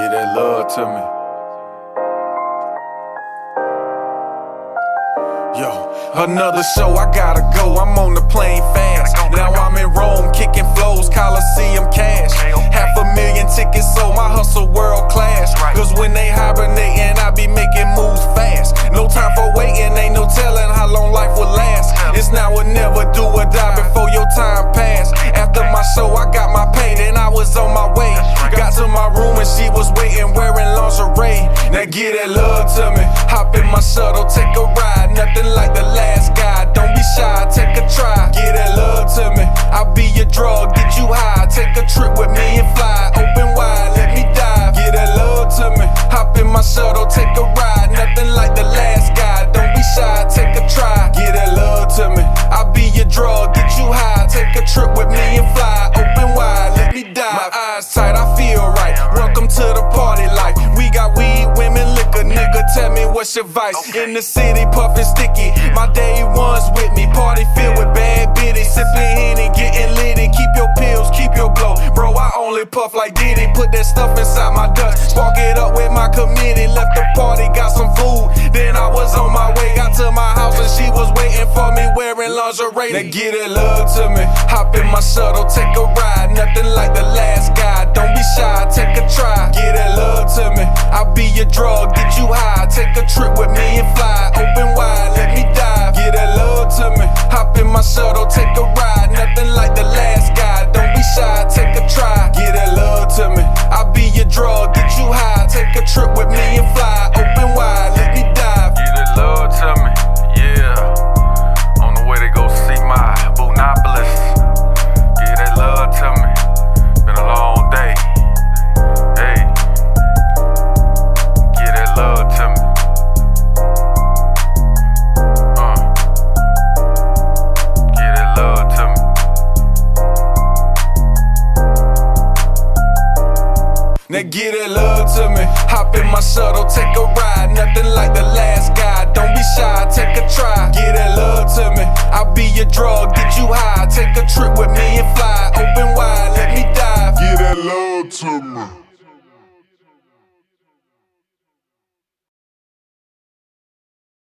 love to me. Yo, another show, I gotta go. I'm on the plane fast. Now I'm in Rome, kicking flows, Coliseum cash. Half a million tickets sold, my hustle world class. Cause when they hibernating, I be making moves fast. No time for waiting, ain't no telling how long life will last. It's now or never, do or die before your time pass. After my show, I got my pay, then I was on my Now get that love to me. Hop in my shuttle, take a ride. Nothing like the last guy. Don't be shy, take a try. Get that what's your vice? In the city, puffin' sticky. My day ones with me. Party filled with bad bitches. Sippin' Henny, getting litty. Keep your pills, keep your blow. Bro, I only puff like Diddy. Put that stuff inside my dust. Spark it up with my committee. Left the party, got some food. Then I was on my way. Got to my house and she was waiting for me wearing lingerie. Now get it love to me. Hop in my shuttle, take a ride. Nothing like the last guy. Don't be shy, take a try. Drug, get you high. Take a trip with me and fly. Open wide, let me dive. Get that love to me. Hop in my shuttle, take a ride. Nothing like the last guy. Don't be shy, take a try. Get that love to me. I'll be your drug, get you high. Take a trip with me and fly. Open wide, let me dive. Get that love to me.